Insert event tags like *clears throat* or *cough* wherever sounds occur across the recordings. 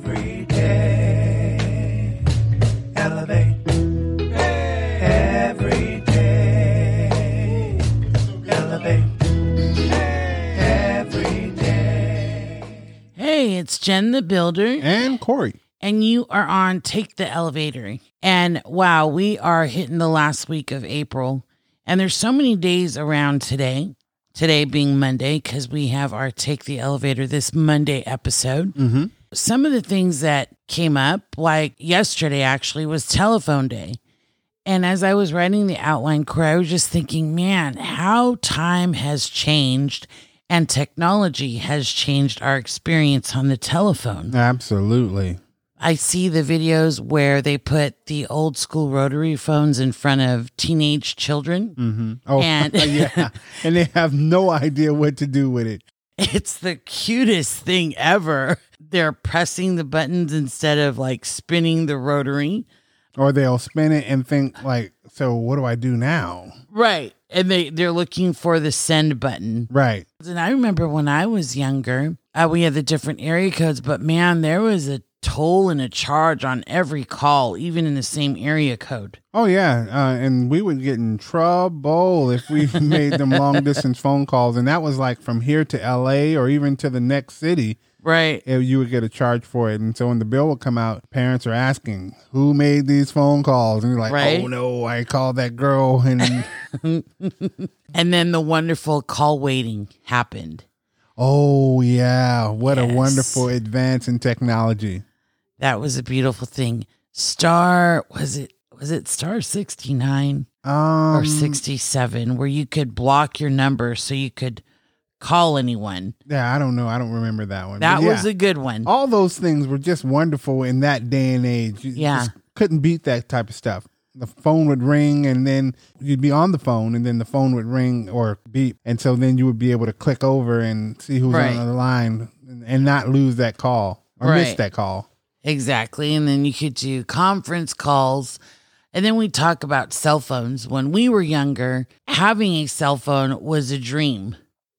Every day, elevate. Every day, elevate. Every day. Hey, it's Gen the Builder, And Kory. and you are on Take the Elevator. And wow, we are hitting the last week of April, and there's so many days around today. Today being Monday, because we have our Take the Elevator this Monday episode. Mm-hmm. Some of the things that came up, like yesterday actually, was telephone day. And as I was writing the outline, Kory, I was just thinking, man, how time has changed and technology has changed our experience on the telephone. Absolutely. I see the videos where they put the old school rotary phones in front of teenage children. Mm-hmm. Oh, And- *laughs* yeah. And they have no idea what to do with it. *laughs* It's the cutest thing ever. They're pressing the buttons instead of like spinning the rotary. Or they'll spin it and think, like, so what do I do now? Right. And they, they're looking for the send button. Right. And I remember when I was younger, uh, we had the different area codes, but man, there was a toll and a charge on every call, even in the same area code. Oh, yeah. Uh, and we would get in trouble if we *laughs* made them long distance phone calls. And that was like from here to LA or even to the next city. Right. You would get a charge for it. And so when the bill would come out, parents are asking, who made these phone calls? And you're like, Right. oh, no, I called that girl. And *laughs* And then the wonderful call waiting happened. oh, yeah. What a wonderful advance in technology. That was a beautiful thing. Star was it was it star 69 Um, or 67 where you could block your number so you could call anyone. Yeah, I don't know. I don't remember that one. That yeah, was a good one. all those things were just wonderful in that day and age. You Yeah. just couldn't beat that type of stuff. The phone would ring and then you'd be on the phone and then the phone would ring or beep. And so then you would be able to click over and see who's Right. on the line and not lose that call or miss that call. Exactly. And then you could do conference calls. And then we talk about cell phones. When we were younger, having a cell phone was a dream.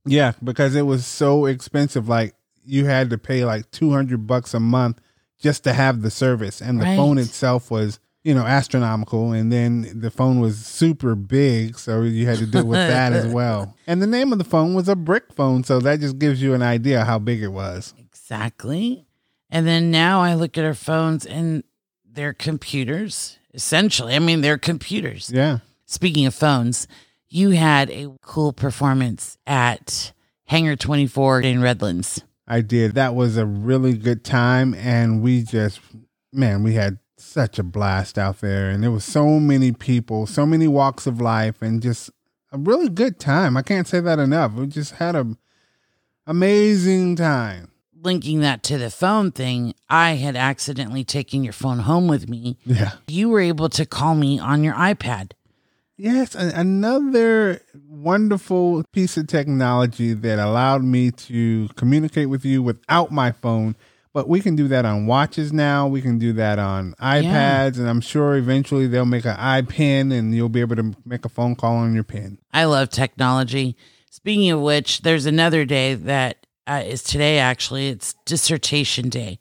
Yeah, because it was so expensive. Like you had to pay like 200 bucks a month just to have the service. And the Right. phone itself was, you know, astronomical. And then the phone was super big. So you had to deal with that as *laughs* well. And the name of the phone was a brick phone. So that just gives you an idea how big it was. Exactly. And then now I look at our phones and they're computers, essentially. I mean, they're computers. Yeah. Speaking of phones, you had a cool performance at Hangar 24 in Redlands. I did. That was a really good time. And we just, man, we had such a blast out there. And there was so many people, so many walks of life, and just a really good time. I can't say that enough. We just had a amazing time. Linking that to the phone thing, I had accidentally taken your phone home with me. Yeah. You were able to call me on your iPad. Yes, another wonderful piece of technology that allowed me to communicate with you without my phone. But we can do that on watches now. We can do that on iPads, and I'm sure eventually they'll make an iPin, and you'll be able to make a phone call on your pin. I love technology. Speaking of which, there's another day that uh, is today, actually. It's dissertation day.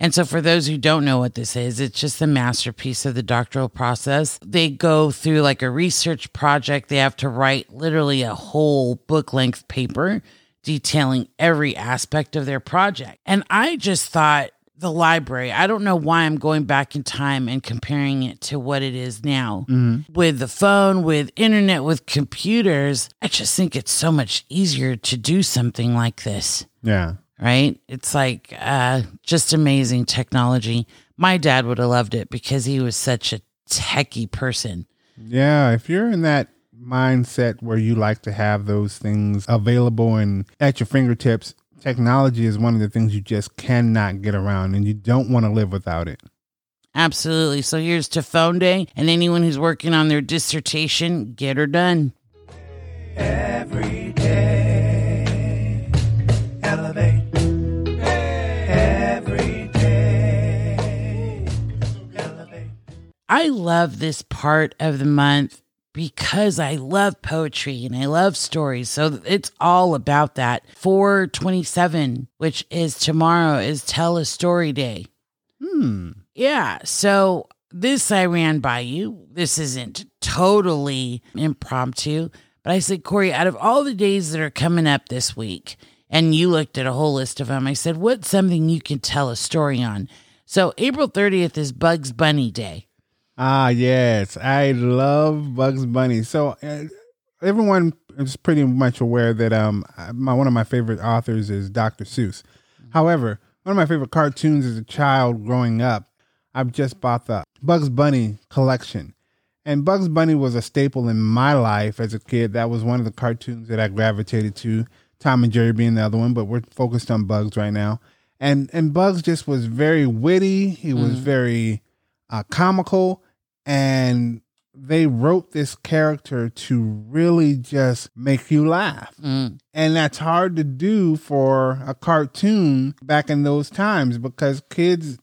And so, for those who don't know what this is, it's just a masterpiece of the doctoral process. They go through like a research project, they have to write literally a whole book length paper detailing every aspect of their project. And I just thought the library, I don't know why I'm going back in time and comparing it to what it is now. Mm-hmm. With the phone, with internet, with computers, I just think it's so much easier to do something like this Yeah. Right? It's like uh, just amazing technology. My dad would have loved it because he was such a techie person. Yeah, if you're in that mindset where you like to have those things available and at your fingertips, technology is one of the things you just cannot get around and you don't want to live without it. Absolutely. So here's to phone day, and anyone who's working on their dissertation, get her done. Every day, I love this part of the month because I love poetry and I love stories. So it's all about that. 427, which is tomorrow, is Tell a Story Day. Hmm. Yeah. So this I ran by you. This isn't totally impromptu, but I said, Kory, out of all the days that are coming up this week, and you looked at a whole list of them, I said, what's something you can tell a story on? So April 30th is Bugs Bunny Day. Ah, yes. I love Bugs Bunny. So uh, everyone is pretty much aware that um my one of my favorite authors is Dr. Seuss. However, one of my favorite cartoons as a child growing up, I've just bought the Bugs Bunny collection. And Bugs Bunny was a staple in my life as a kid. That was one of the cartoons that I gravitated to. Tom and Jerry being the other one, but we're focused on Bugs right now. And and Bugs just was very witty. He was very uh, comical, and they wrote this character to really just make you laugh. Mm. And that's hard to do for a cartoon back in those times because kids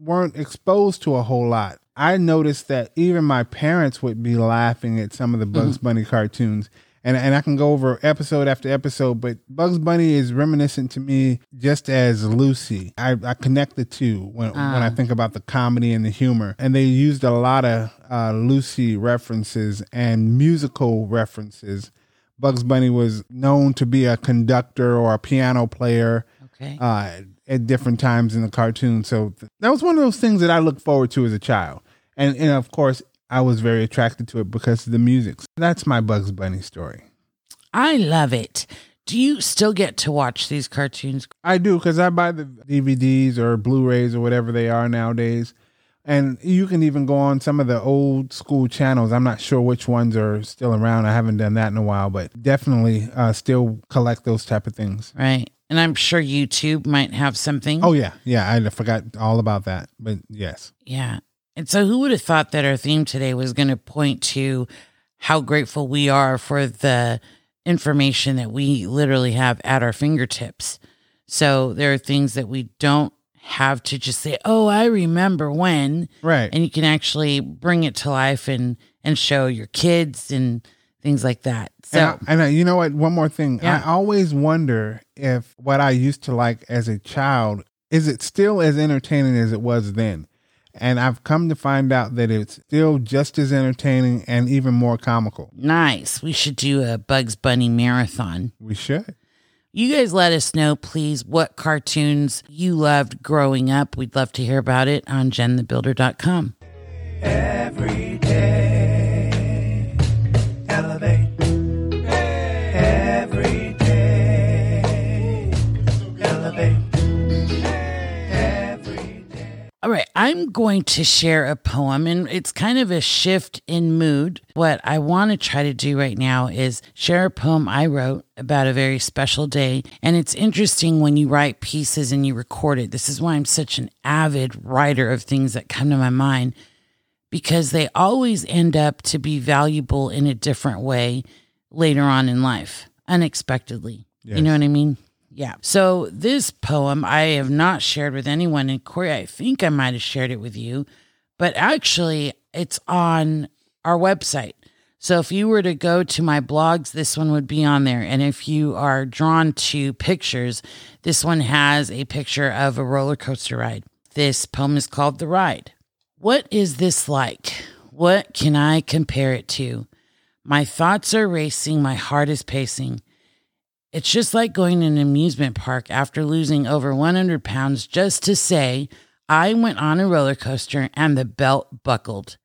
weren't exposed to a whole lot. I noticed that even my parents would be laughing at some of the Bugs Bunny cartoons. And, and I can go over episode after episode, but Bugs Bunny is reminiscent to me just as Lucy. I, I connect the two when, when I think about the comedy and the humor. And they used a lot of uh, Lucy references and musical references. Bugs Bunny was known to be a conductor or a piano player Okay. uh, at different times in the cartoon. So th- that was one of those things that I looked forward to as a child. And, and of course, I was very attracted to it because of the music. That's my Bugs Bunny story. I love it. Do you still get to watch these cartoons? I do because I buy the DVDs or Blu-rays or whatever they are nowadays. And you can even go on some of the old school channels. I'm not sure which ones are still around. I haven't done that in a while, but definitely uh, still collect those type of things. Right. And I'm sure YouTube might have something. Oh yeah, yeah. I forgot all about that, but yes. Yeah. And so, who would have thought that our theme today was going to point to how grateful we are for the information that we literally have at our fingertips? So, there are things that we don't have to just say, "Oh, I remember when," Right. and you can actually bring it to life and and show your kids and things like that. So, And, I- and I- you know what? One more thing. Yeah. I always wonder if what I used to like as a child is it still as entertaining as it was then. And I've come to find out that it's still just as entertaining and even more comical. nice. We should do a Bugs Bunny marathon. We should. You guys let us know, please, what cartoons you loved growing up. We'd love to hear about it on genthebuilder.com. Every I'm going to share a poem, and it's kind of a shift in mood. What I want to try to do right now is share a poem I wrote about a very special day. And it's interesting when you write pieces and you record it. This is why I'm such an avid writer of things that come to my mind because they always end up to be valuable in a different way later on in life, unexpectedly. You know what I mean? Yeah. So this poem I have not shared with anyone. And Kory, I think I might have shared it with you, but actually it's on our website. So if you were to go to my blogs, this one would be on there. And if you are drawn to pictures, this one has a picture of a roller coaster ride. This poem is called The Ride. What is this like? What can I compare it to? My thoughts are racing, my heart is pacing. It's just like going to an amusement park after losing over 100 pounds just to say, I went on a roller coaster and the belt buckled.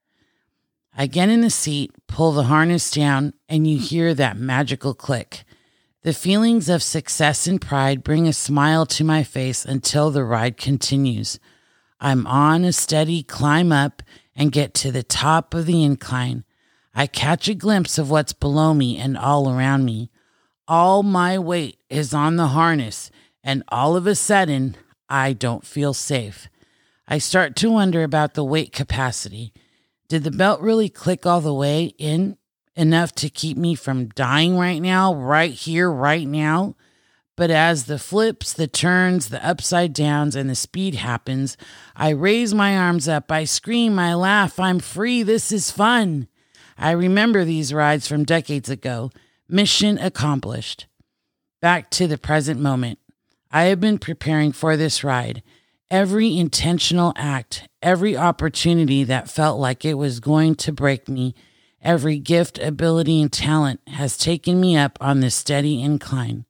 I get in the seat, pull the harness down, and you hear that magical click. The feelings of success and pride bring a smile to my face until the ride continues. I'm on a steady climb up and get to the top of the incline. I catch a glimpse of what's below me and all around me. All my weight is on the harness, and all of a sudden, I don't feel safe. I start to wonder about the weight capacity. Did the belt really click all the way in enough to keep me from dying right now, right here, right now? But as the flips, the turns, the upside downs, and the speed happens, I raise my arms up, I scream, I laugh, I'm free, this is fun. I remember these rides from decades ago. Mission accomplished. Back to the present moment. I have been preparing for this ride. Every intentional act, every opportunity that felt like it was going to break me, every gift, ability, and talent has taken me up on this steady incline.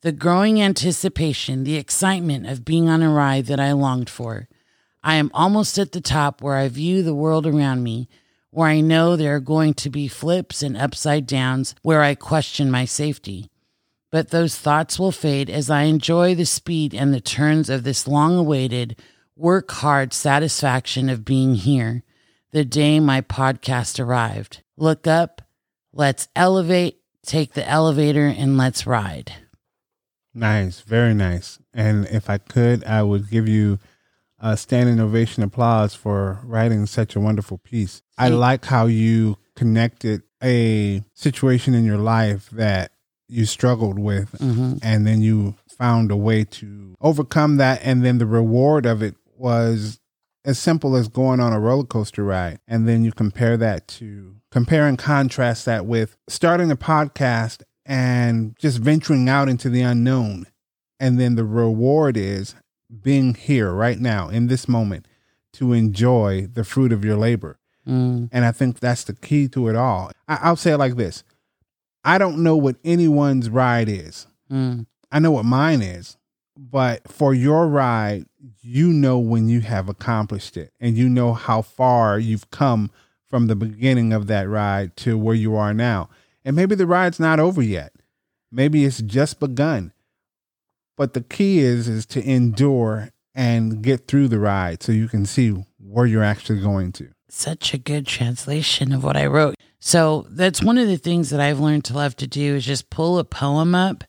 The growing anticipation, the excitement of being on a ride that I longed for. I am almost at the top where I view the world around me, where I know there are going to be flips and upside downs, where I question my safety. But those thoughts will fade as I enjoy the speed and the turns of this long awaited, work hard satisfaction of being here, the day my podcast arrived. Look up, let's elevate, take the elevator, and let's ride. Nice, very nice. And if I could, I would give you a standing ovation applause for writing such a wonderful piece. I like how you connected a situation in your life that you struggled with Mhm. and then you found a way to overcome that and then the reward of it was as simple as going on a roller coaster ride and then you compare that to compare and contrast that with starting a podcast and just venturing out into the unknown and then the reward is being here right now in this moment to enjoy the fruit of your labor Mm, and I think that's the key to it all. I, I'll say it like this I don't know what anyone's ride is. mm, I know what mine is. But for your ride, you know when you have accomplished it and you know how far you've come from the beginning of that ride to where you are now. And maybe the ride's not over yet. Maybe it's just begun. But the key is is to endure and get through the ride so you can see where you're actually going to. such a good translation of what I wrote. So that's one of the things that I've learned to love to do is just pull a poem up.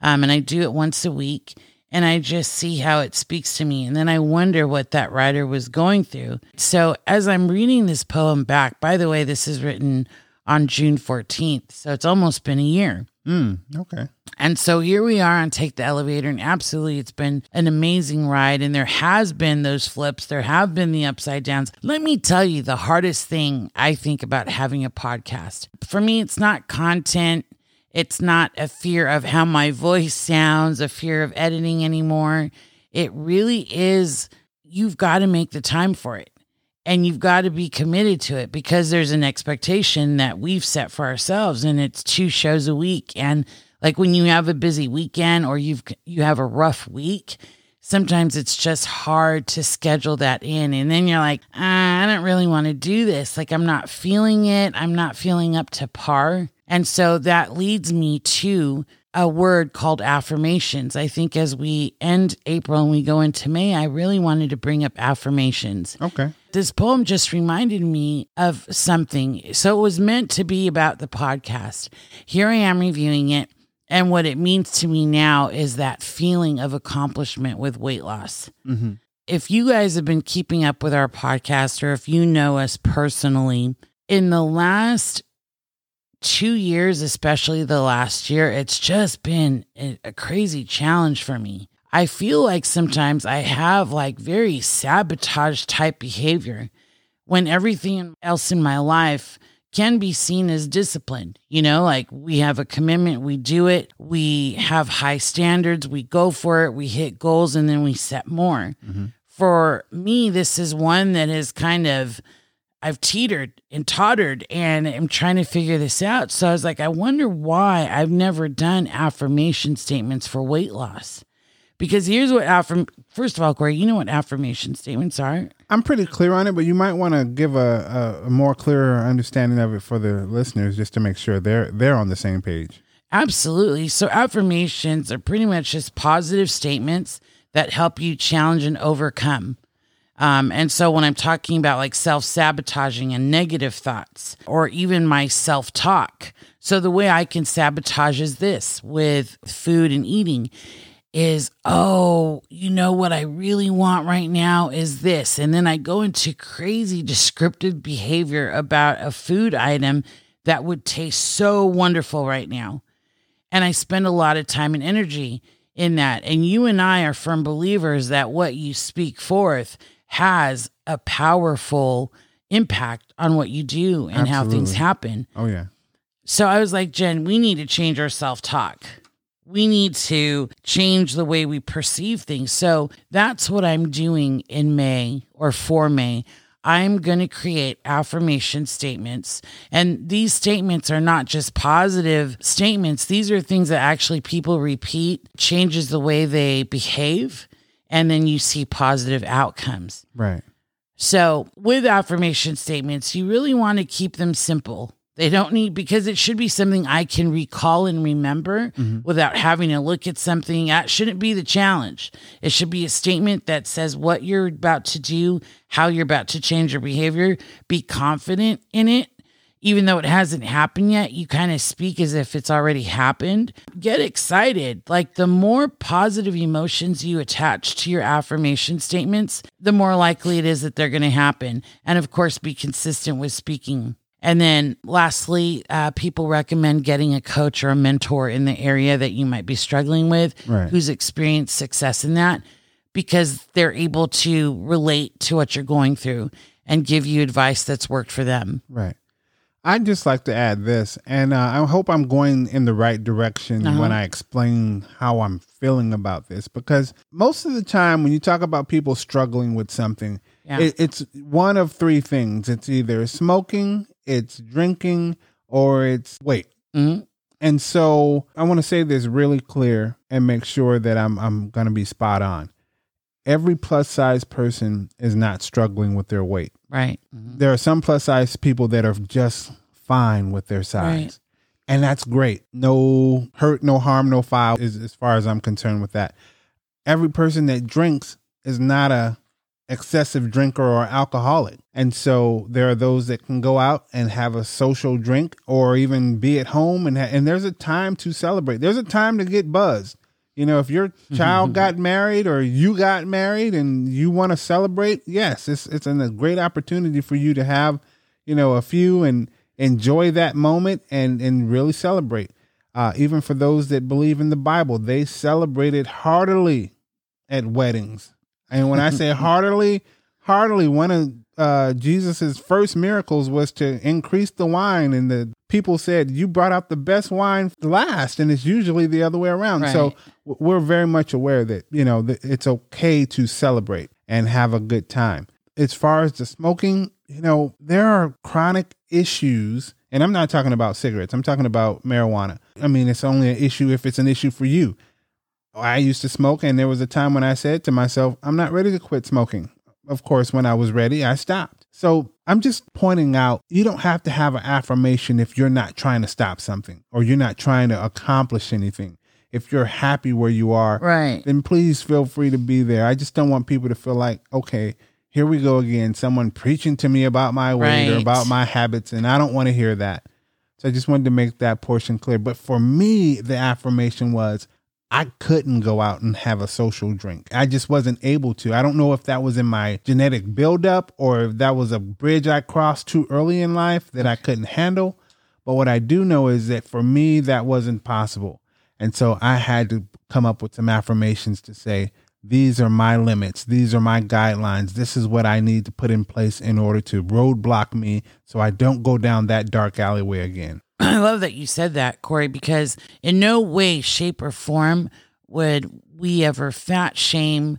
Um, and I do it once a week and I just see how it speaks to me. And then I wonder what that writer was going through. So as I'm reading this poem back, by the way, this is written on June 14th. So it's almost been a year. Mm, okay. And so here we are on Take the Elevator, and absolutely, it's been an amazing ride. And there has been those flips, there have been the upside downs. Let me tell you, the hardest thing I think about having a podcast for me, it's not content. It's not a fear of how my voice sounds, a fear of editing anymore. It really is, you've got to make the time for it and you've got to be committed to it because there's an expectation that we've set for ourselves and it's two shows a week. And like when you have a busy weekend or you've you have a rough week sometimes it's just hard to schedule that in. And then you're like ah, i don't really want to do this. Like i'm not feeling it. I'm not feeling up to par. And so that leads me to a word called affirmations. I think as we end April and we go into May, I really wanted to bring up affirmations. Okay. This poem just reminded me of something. So it was meant to be about the podcast. Here I am reviewing it. And what it means to me now is that feeling of accomplishment with weight loss. Mm-hmm. If you guys have been keeping up with our podcast or if you know us personally, in the last two years, especially the last year, it's just been a, crazy challenge for me. I feel like sometimes I have like very sabotage type behavior when everything else in my life can be seen as disciplined. You know, like we have a commitment, we do it, we have high standards, we go for it, we hit goals, and then we set more. Mm-hmm. For me, this is one that is kind of I've teetered and tottered and I'm trying to figure this out. So I was like, I wonder why I've never done affirmation statements for weight loss. Because here's what affirm first of all, Kory, you know what affirmation statements are? I'm pretty clear on it, but you might want to give a, a, a more clearer understanding of it for the listeners, just to make sure they're they're on the same page. Absolutely. So affirmations are pretty much just positive statements that help you challenge and overcome. Um, and so when I'm talking about like self sabotaging and negative thoughts, or even my self talk, so the way I can sabotage is this with food and eating is, oh, you know what I really want right now is this. And then I go into crazy descriptive behavior about a food item that would taste so wonderful right now. And I spend a lot of time and energy in that. And you and I are firm believers that what you speak forth has a powerful impact on what you do and how things happen. Oh yeah. So I was like, Gen, we need to change our self talk. We need to change the way we perceive things. So that's what I'm doing in May or for May. I'm going to create affirmation statements. And these statements are not just positive statements, these are things that actually people repeat, changes the way they behave, and then you see positive outcomes. Right. So, with affirmation statements, you really want to keep them simple. They don't need because it should be something I can recall and remember mm-hmm. without having to look at something. That shouldn't be the challenge. It should be a statement that says what you're about to do, how you're about to change your behavior. Be confident in it. Even though it hasn't happened yet, you kind of speak as if it's already happened. Get excited. Like the more positive emotions you attach to your affirmation statements, the more likely it is that they're going to happen. And of course, be consistent with speaking. And then lastly, uh, people recommend getting a coach or a mentor in the area that you might be struggling with Right. who's experienced success in that because they're able to relate to what you're going through and give you advice that's worked for them. Right. I'd just like to add this, and uh, I hope I'm going in the right direction Uh-huh. when I explain how I'm feeling about this. Because most of the time, when you talk about people struggling with something, Yeah. it, it's one of three things it's either smoking, it's drinking, or it's weight. Mhm. And so I want to say this really clear and make sure that I'm I'm going to be spot on. Every plus size person is not struggling with their weight Right. Mhm. there are some plus size people that are just fine with their size. Right. And that's great. No hurt, no harm, no foul is as far as I'm concerned with that. Every person that drinks is not a excessive drinker or alcoholic. And so there are those that can go out and have a social drink or even be at home and ha- and there's a time to celebrate. There's a time to get buzzed. You know, if your child *laughs* got married or you got married and you want to celebrate, yes, it's it's a great opportunity for you to have, you know, a few and enjoy that moment and and really celebrate. Uh, even for those that believe in the Bible, they celebrated heartily at weddings. And when I say *laughs* heartily, heartily, one of uh, Jesus's first miracles was to increase the wine, and the people said, "You brought out the best wine last," and it's usually the other way around. So Right. w- we're very much aware that you know that it's okay to celebrate and have a good time. As far as the smoking, you know, there are chronic issues, and I'm not talking about cigarettes. I'm talking about marijuana. I mean, it's only an issue if it's an issue for you. I used to smoke, and there was a time when I said to myself, I'm not ready to quit smoking. Of course, when I was ready, I stopped. So I'm just pointing out you don't have to have an affirmation if you're not trying to stop something or you're not trying to accomplish anything. If you're happy where you are, Right. then please feel free to be there. I just don't want people to feel like, okay, here we go again. Someone preaching to me about my weight or about my habits, and I don't want to hear that. So I just wanted to make that portion clear. But for me, the affirmation was I couldn't go out and have a social drink. I just wasn't able to. I don't know if that was in my genetic buildup or if that was a bridge I crossed too early in life that I couldn't handle. But what I do know is that for me, that wasn't possible. And so I had to come up with some affirmations to say, these are my limits. These are my guidelines. This is what I need to put in place in order to roadblock me so I don't go down that dark alleyway again. *clears throat* I love that you said that, Kory, because in no way, shape, or form would we ever fat shame,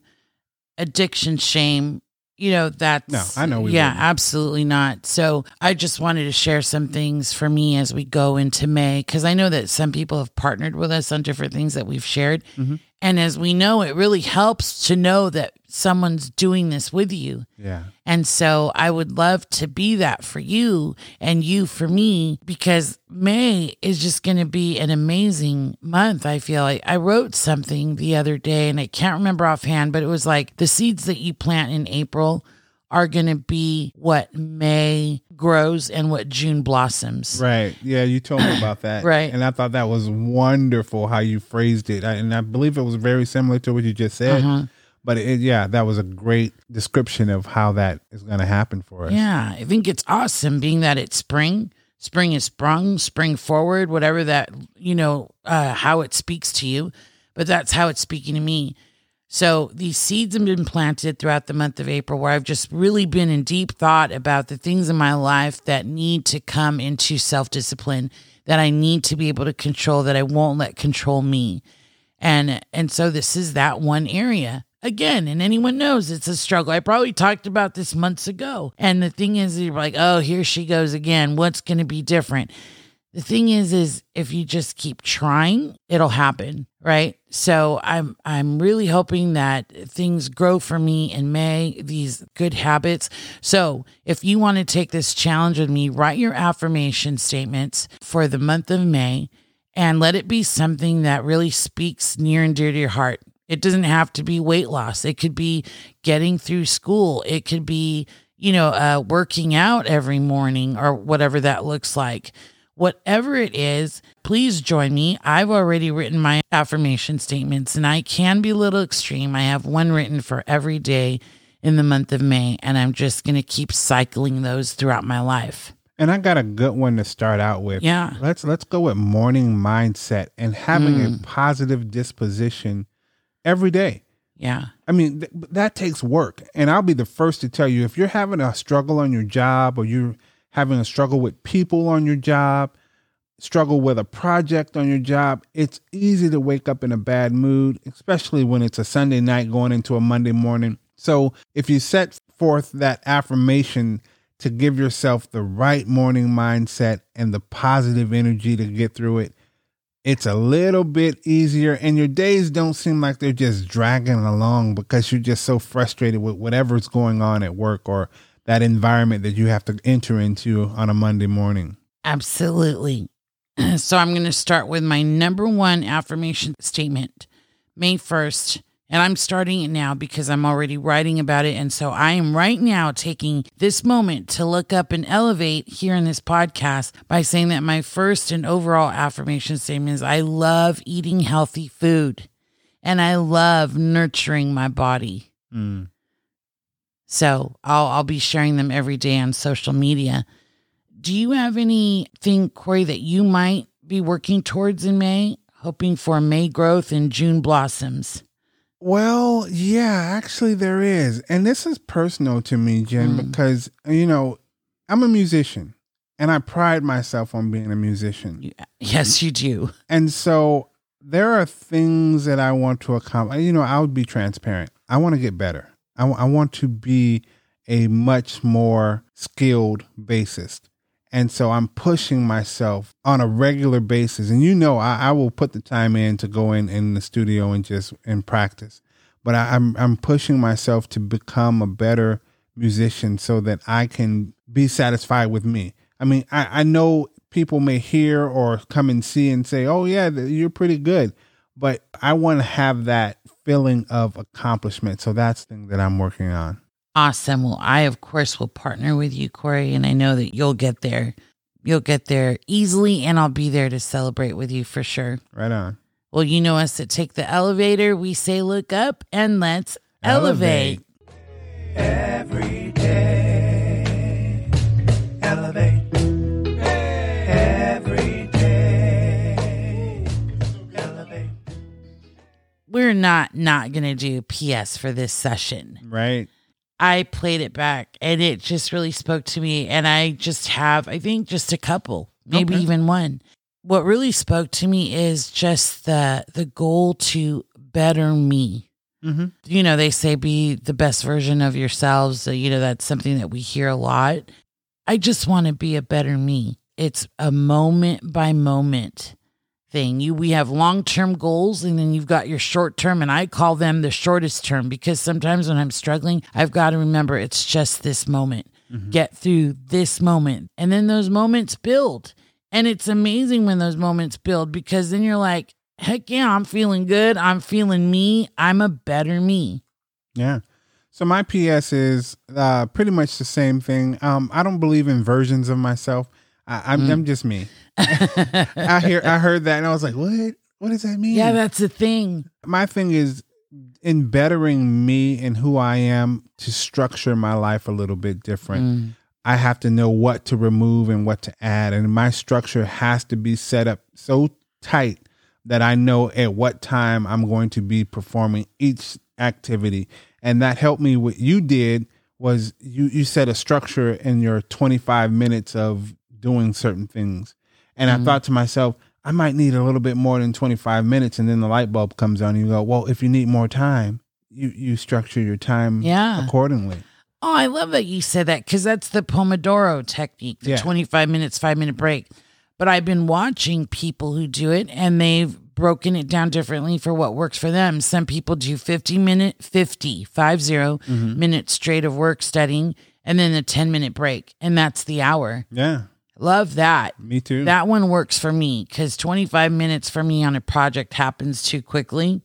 addiction shame. You know, that's No, I know we yeah, wouldn't. absolutely not. So I just wanted to share some things for me as we go into May because I know that some people have partnered with us on different things that we've shared. Mm-hmm. And as we know, it really helps to know that someone's doing this with you. Yeah. And so I would love to be that for you and you for me because May is just going to be an amazing month. I feel like I wrote something the other day and I can't remember offhand, but it was like the seeds that you plant in April are going to be what May grows and what June blossoms. Right. Yeah, you told me *clears throat* about that. Right. And I thought that was wonderful how you phrased it. I, and I believe it was very similar to what you just said. Uh-huh. But it, yeah, that was a great description of how that is going to happen for us. Yeah, I think it's awesome being that it's spring. Spring is sprung, spring forward, whatever that, you know, uh, how it speaks to you. But that's how it's speaking to me. So these seeds have been planted throughout the month of April where I've just really been in deep thought about the things in my life that need to come into self discipline, that I need to be able to control, that I won't let control me. And and so this is that one area. Again, and anyone knows it's a struggle. I probably talked about this months ago. And the thing is, you're like, oh, here she goes again. What's going to be different? The thing is, is if you just keep trying, it'll happen, right? So I'm I'm really hoping that things grow for me in May, these good habits. So if you want to take this challenge with me, write your affirmation statements for the month of May and let it be something that really speaks near and dear to your heart. It doesn't have to be weight loss. It could be getting through school. It could be, you know, uh, working out every morning or whatever that looks like. Whatever it is, please join me. I've already written my affirmation statements and I can be a little extreme. I have one written for every day in the month of May, and I'm just going to keep cycling those throughout my life. And I got a good one to start out with. Yeah. Let's let's go with morning mindset and having Mm. a positive disposition every day. Yeah. I mean, th- that takes work. And I'll be the first to tell you if you're having a struggle on your job or you're having a struggle with people on your job, struggle with a project on your job, it's easy to wake up in a bad mood, especially when it's a Sunday night going into a Monday morning. So if you set forth that affirmation to give yourself the right morning mindset and the positive energy to get through it, it's a little bit easier and your days don't seem like they're just dragging along because you're just so frustrated with whatever's going on at work or that environment that you have to enter into on a Monday morning. Absolutely. *clears throat* So I'm going to start with my number one affirmation statement, May 1st. And I'm starting it now because I'm already writing about it. And so I am right now taking this moment to look up and elevate here in this podcast by saying that my first and overall affirmation statement is I love eating healthy food and I love nurturing my body. Mm. So I'll I'll be sharing them every day on social media. Do you have anything, Kory, that you might be working towards in May, hoping for May growth and June blossoms? Well, yeah, actually there is. And this is personal to me, Gen, Mm. because, you know, I'm a musician and I pride myself on being a musician. Yes, you do. And so there are things that I want to accomplish. You know, I would be transparent. I want to get better. I, I want to be a much more skilled bassist. And so I'm pushing myself on a regular basis. And you know, I, I will put the time in to go in, in the studio and just and practice. But I, I'm I'm pushing myself to become a better musician so that I can be satisfied with me. I mean, I, I know people may hear or come and see and say, "Oh yeah, you're pretty good," but I want to have that feeling of accomplishment. So that's the thing that I'm working on. Awesome. Well, I, of course, will partner with you, Kory, and I know that you'll get there. You'll get there easily, and I'll be there to celebrate with you for sure. Right on. Well, you know us at Take the Elevator. We say look up and let's elevate. Every day, not not to do PS for this session. Right. I played it back and it just really spoke to me. And I just have, I think, just a couple, maybe Okay. even one. What really spoke to me is just the the goal to better me. Mm-hmm. You know, they say be the best version of yourselves. So, you know, that's something that we hear a lot. I just want to be a better me. It's a moment by moment thing. You we have long-term goals and then you've got your short-term and I call them the shortest term because sometimes when I'm struggling, I've got to remember it's just this moment. Get through this moment. And then those moments build. And it's amazing when those moments build because then you're like, heck yeah, I'm feeling good. I'm feeling me. I'm a better me. Yeah. So my PS is uh, pretty much the same thing. Um, I don't believe in versions of myself. I, I'm, Mm. I'm just me. I hear I heard that and I was like, what? What does that mean? Yeah, that's the thing. my thing is in bettering me and who I am to structure my life a little bit different. Mm. I have to know what to remove and what to add. And my structure has to be set up so tight that I know at what time I'm going to be performing each activity. And that helped me. What you did was you, you set a structure in your 25 minutes of doing certain things. And I mm-hmm. thought to myself, I might need a little bit more than 25 minutes. And then the light bulb comes on. And you go, well, if you need more time, you, you structure your time Yeah. accordingly. Oh, I love that you said that because that's the Pomodoro technique, the Yeah. 25 minutes, five minute break. But I've been watching people who do it and they've broken it down differently for what works for them. Some people do 50 minute, 50, 50 mm-hmm. minutes straight of work studying and then a 10 minute break. And that's the hour. Yeah. Love that. Me too. That one works for me because 25 minutes for me on a project happens too quickly.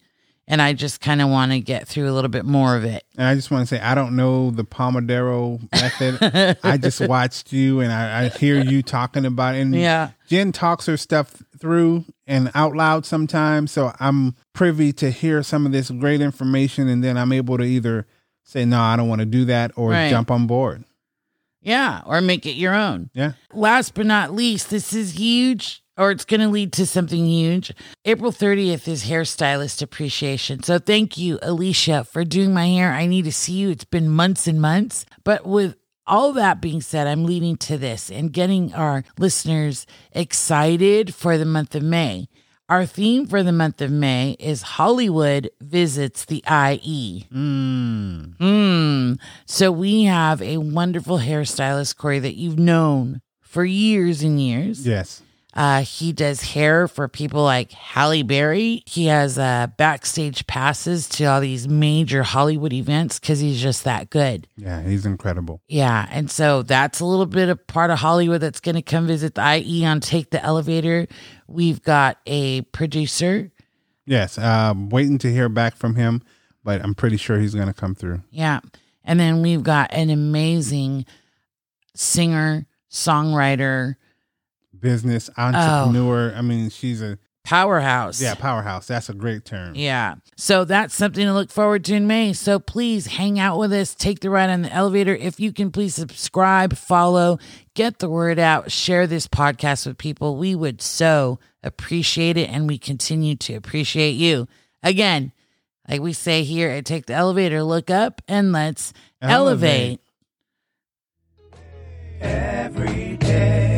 And I just kind of want to get through a little bit more of it. And I just want to say, I don't know the Pomodoro *laughs* method. I just watched you and I, I hear you talking about it. And Yeah. Gen talks her stuff through and out loud sometimes. So I'm privy to hear some of this great information. And then I'm able to either say, no, I don't want to do that or Right. jump on board. Yeah. Or make it your own. Yeah. Last but not least, this is huge, or it's going to lead to something huge. April 30th is Hairstylist Appreciation. So thank you, Alicia, for doing my hair. I need to see you. It's been months and months. But with all that being said, I'm leading to this and getting our listeners excited for the month of May. Our theme for the month of May is Hollywood visits the IE. Mm. Hmm. So we have a wonderful hairstylist, Kory, that you've known for years and years. Yes. Uh, he does hair for people like Halle Berry. He has uh, backstage passes to all these major Hollywood events because he's just that good. Yeah. He's incredible. Yeah. And so that's a little bit of part of Hollywood that's going to come visit the IE on Take the Elevator. We've got a producer. Yes. Um, waiting to hear back from him, but I'm pretty sure he's going to come through. Yeah. And then we've got an amazing singer, songwriter, Business entrepreneur. Oh. I mean, she's a powerhouse. yeah powerhouse. That's a great term. Yeah. So that's something to look forward to in May. So please hang out with us, take the ride on the elevator. If you can please subscribe, follow, get the word out, share this podcast with people. We would so appreciate it and we continue to appreciate you. Again, like we say here at Take the Elevator, look up and let's elevate. Elevate. Every day,